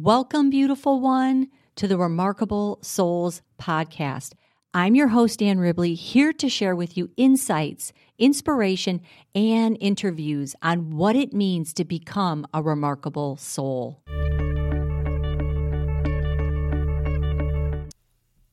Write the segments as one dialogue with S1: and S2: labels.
S1: Welcome, beautiful one, to the Remarkable Souls podcast. I'm your host, Ann Ribley, here to share with you insights, inspiration, and interviews on what it means to become a remarkable soul.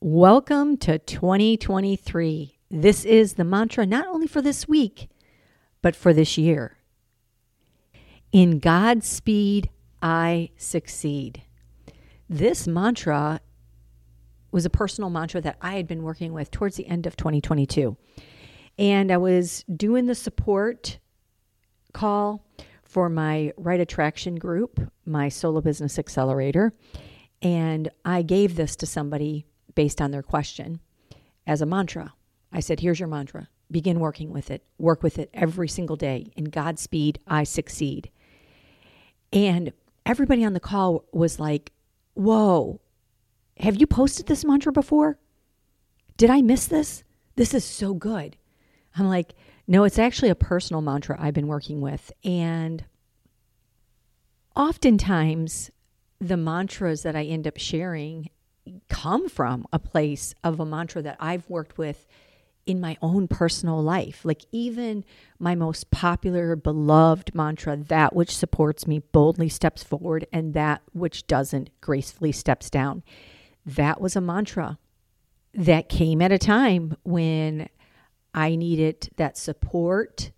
S1: Welcome to 2023. This is the mantra not only for this week, but for this year. In God's speed, I succeed. This mantra was a personal mantra that I had been working with towards the end of 2022. And I was doing the support call for my right attraction group, my solo business accelerator. And I gave this to somebody based on their question as a mantra. I said, Here's your mantra. Begin working with it. Work with it every single day. In Godspeed, I succeed. And everybody on the call was like, Whoa, have you posted this mantra before? Did I miss this? This is so good. I'm like, No, it's actually a personal mantra I've been working with. And oftentimes, the mantras that I end up sharing come from a place of a mantra that I've worked with in my own personal life. Like even my most popular, beloved mantra, that which supports me boldly steps forward, and that which doesn't gracefully steps down. That was a mantra that came at a time when I needed that support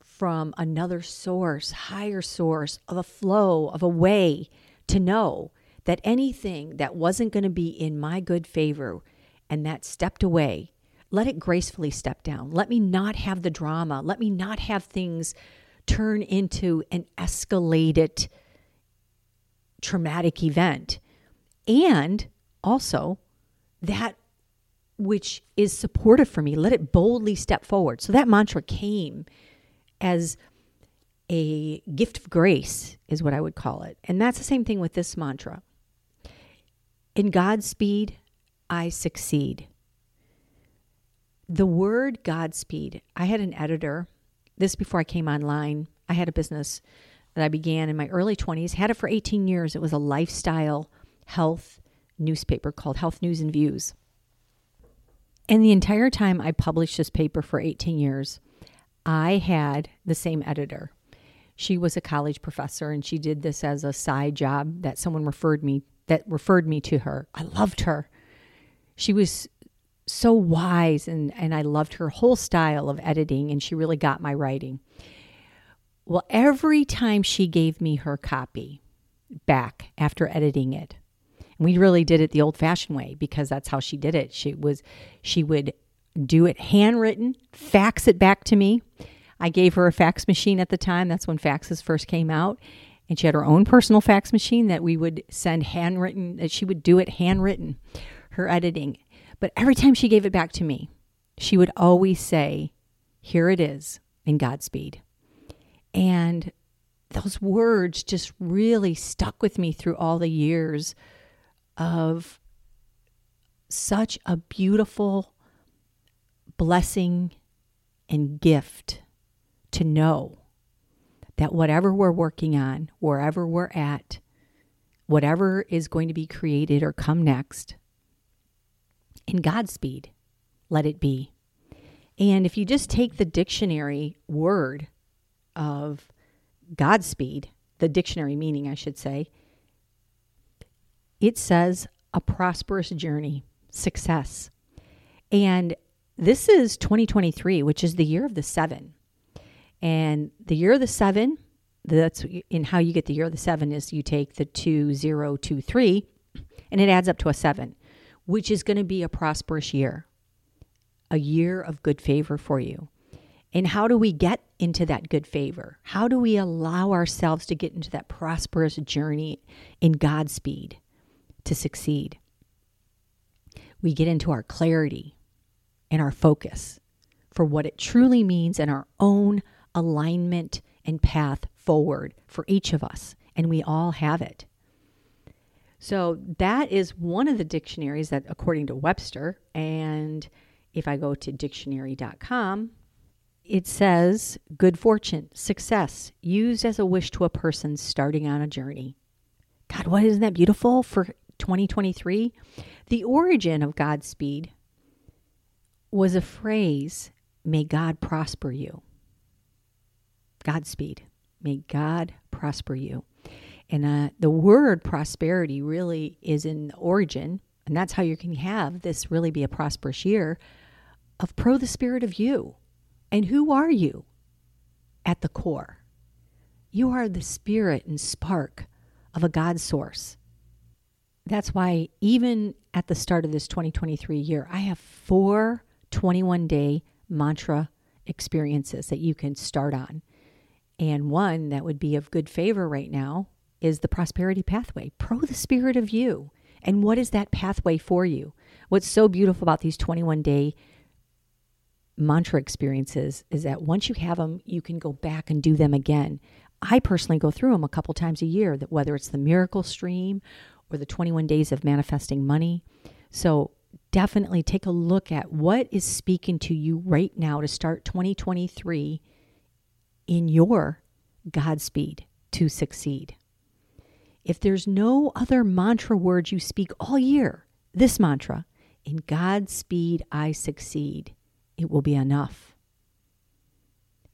S1: from another source, higher source, of a flow, of a way to know that anything that wasn't going to be in my good favor and that stepped away let it gracefully step down. Let me not have the drama. Let me not have things turn into an escalated traumatic event. And also, that which is supportive for me, let it boldly step forward. So that mantra came as a gift of grace, is what I would call it. And that's the same thing with this mantra. In God's speed, I succeed the word Godspeed, I had an editor, this before I came online. I had a business that I began in my early 20s, had it for 18 years. It was a lifestyle health newspaper called Health News and Views. And the entire time I published this paper for 18 years, I had the same editor. She was a college professor and she did this as a side job that someone referred me that referred me to her. I loved her. She was so wise and, and I loved her whole style of editing and she really got my writing. Well, every time she gave me her copy back after editing it, and we really did it the old fashioned way because that's how she did it. She was she would do it handwritten, fax it back to me. I gave her a fax machine at the time. That's when faxes first came out. And she had her own personal fax machine that we would send handwritten, that she would do it handwritten, her editing. But every time she gave it back to me, she would always say, Here it is in Godspeed. And those words just really stuck with me through all the years of such a beautiful blessing and gift to know that whatever we're working on, wherever we're at, whatever is going to be created or come next, in Godspeed, let it be. And if you just take the dictionary word of Godspeed, the dictionary meaning, I should say, it says a prosperous journey, success. And this is 2023, which is the year of the seven. And the year of the seven, that's in how you get the year of the seven is you take the two, zero, two, three, and it adds up to a seven which is going to be a prosperous year, a year of good favor for you. And how do we get into that good favor? How do we allow ourselves to get into that prosperous journey in Godspeed to succeed? We get into our clarity and our focus for what it truly means and our own alignment and path forward for each of us. And we all have it. So that is one of the dictionaries that, according to Webster, and if I go to dictionary.com, it says good fortune, success, used as a wish to a person starting on a journey. God, what isn't that beautiful for 2023? The origin of Godspeed was a phrase, may God prosper you. Godspeed. May God prosper you. And uh, the word prosperity really is in the origin, and that's how you can have this really be a prosperous year of pro the spirit of you. And who are you at the core? You are the spirit and spark of a God source. That's why, even at the start of this 2023 year, I have four 21 day mantra experiences that you can start on. And one that would be of good favor right now is the prosperity pathway. Pro the spirit of you. And what is that pathway for you? What's so beautiful about these 21 day mantra experiences is that once you have them, you can go back and do them again. I personally go through them a couple times a year, that whether it's the miracle stream or the 21 days of manifesting money. So definitely take a look at what is speaking to you right now to start 2023 in your Godspeed to succeed. If there's no other mantra words you speak all year, this mantra, in God's speed I succeed, it will be enough.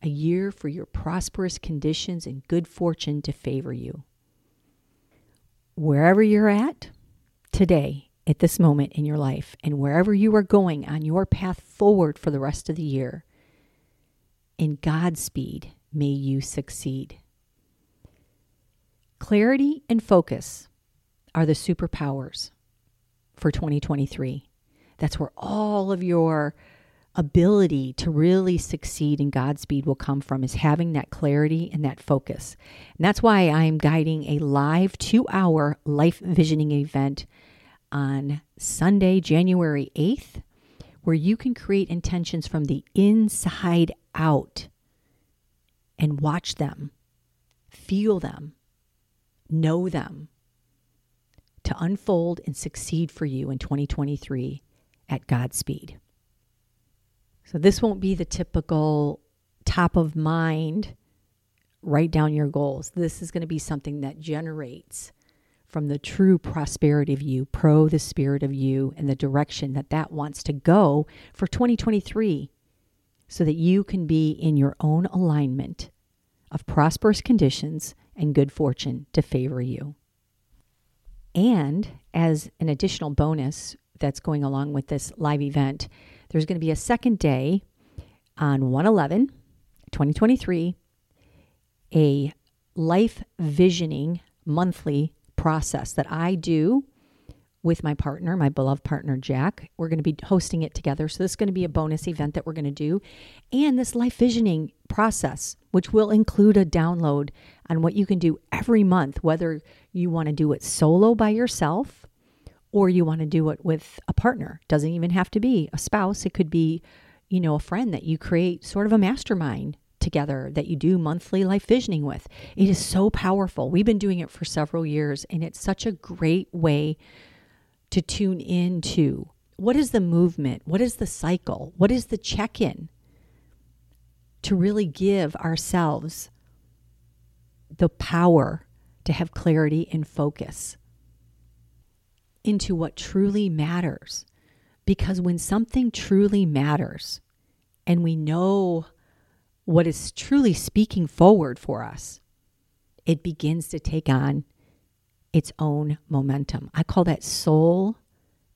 S1: A year for your prosperous conditions and good fortune to favor you. Wherever you're at today, at this moment in your life, and wherever you are going on your path forward for the rest of the year, in Godspeed, may you succeed. Clarity and focus are the superpowers for 2023. That's where all of your ability to really succeed in Godspeed will come from is having that clarity and that focus. And that's why I'm guiding a live two hour life visioning event on Sunday, January 8th, where you can create intentions from the inside out and watch them, feel them, know them to unfold and succeed for you in 2023 at Godspeed. So, this won't be the typical top of mind, write down your goals. This is going to be something that generates from the true prosperity of you, pro the spirit of you, and the direction that that wants to go for 2023 so that you can be in your own alignment of prosperous conditions and good fortune to favor you. And as an additional bonus that's going along with this live event, there's going to be a second day on 111 2023, a life visioning monthly process that I do with my partner, my beloved partner, Jack. We're going to be hosting it together. So, this is going to be a bonus event that we're going to do. And this life visioning process, which will include a download on what you can do every month, whether you want to do it solo by yourself or you want to do it with a partner. Doesn't even have to be a spouse, it could be, you know, a friend that you create sort of a mastermind together that you do monthly life visioning with. It is so powerful. We've been doing it for several years, and it's such a great way to tune into what is the movement? What is the cycle? What is the check in? To really give ourselves the power to have clarity and focus into what truly matters. Because when something truly matters and we know what is truly speaking forward for us, it begins to take on its own momentum. I call that soul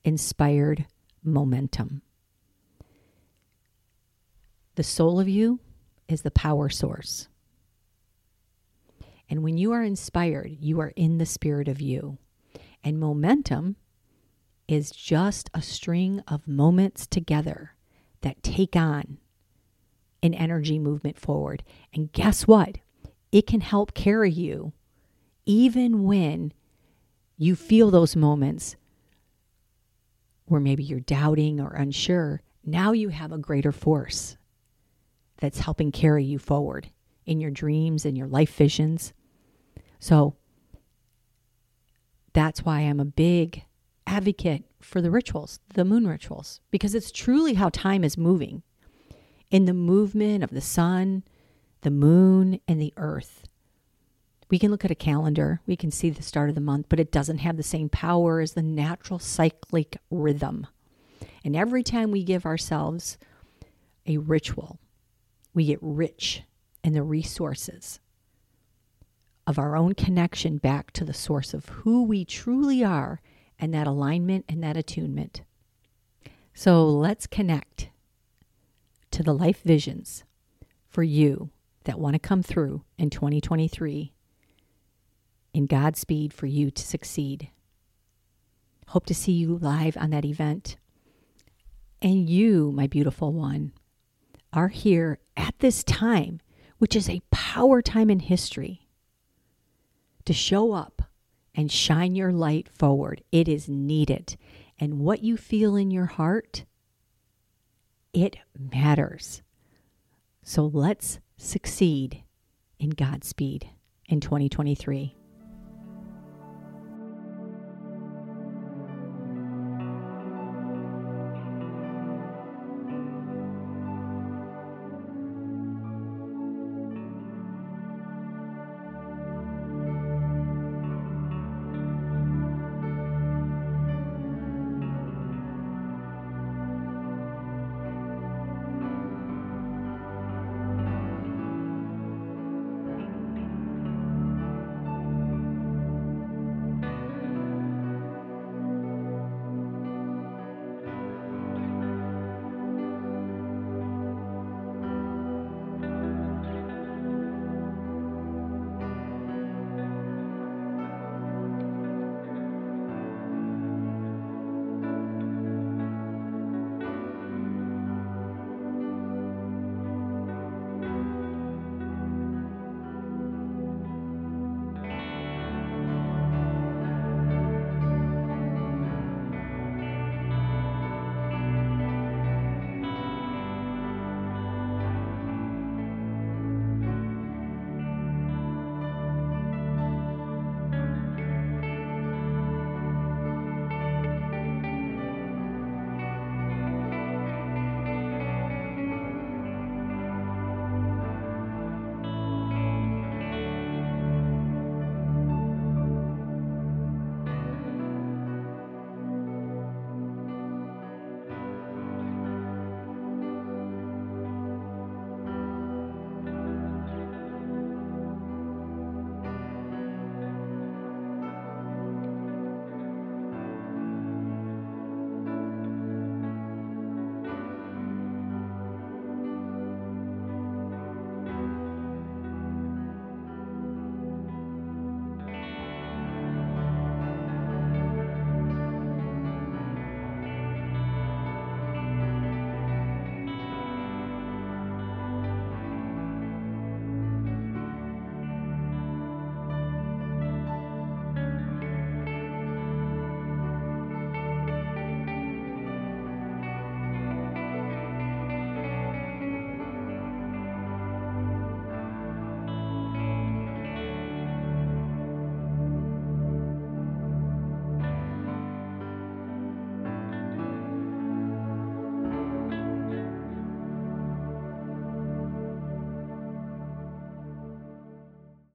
S1: inspired momentum. The soul of you is the power source. And when you are inspired, you are in the spirit of you. And momentum is just a string of moments together that take on an energy movement forward. And guess what? It can help carry you even when you feel those moments where maybe you're doubting or unsure, now you have a greater force that's helping carry you forward in your dreams and your life visions. So that's why I'm a big advocate for the rituals, the moon rituals, because it's truly how time is moving in the movement of the sun, the moon, and the earth. We can look at a calendar, we can see the start of the month, but it doesn't have the same power as the natural cyclic rhythm. And every time we give ourselves a ritual, we get rich in the resources of our own connection back to the source of who we truly are and that alignment and that attunement. So let's connect to the life visions for you that want to come through in 2023 in Godspeed for you to succeed. Hope to see you live on that event. And you, my beautiful one, are here at this time, which is a power time in history, to show up and shine your light forward. It is needed. And what you feel in your heart, it matters. So let's succeed in Godspeed in 2023.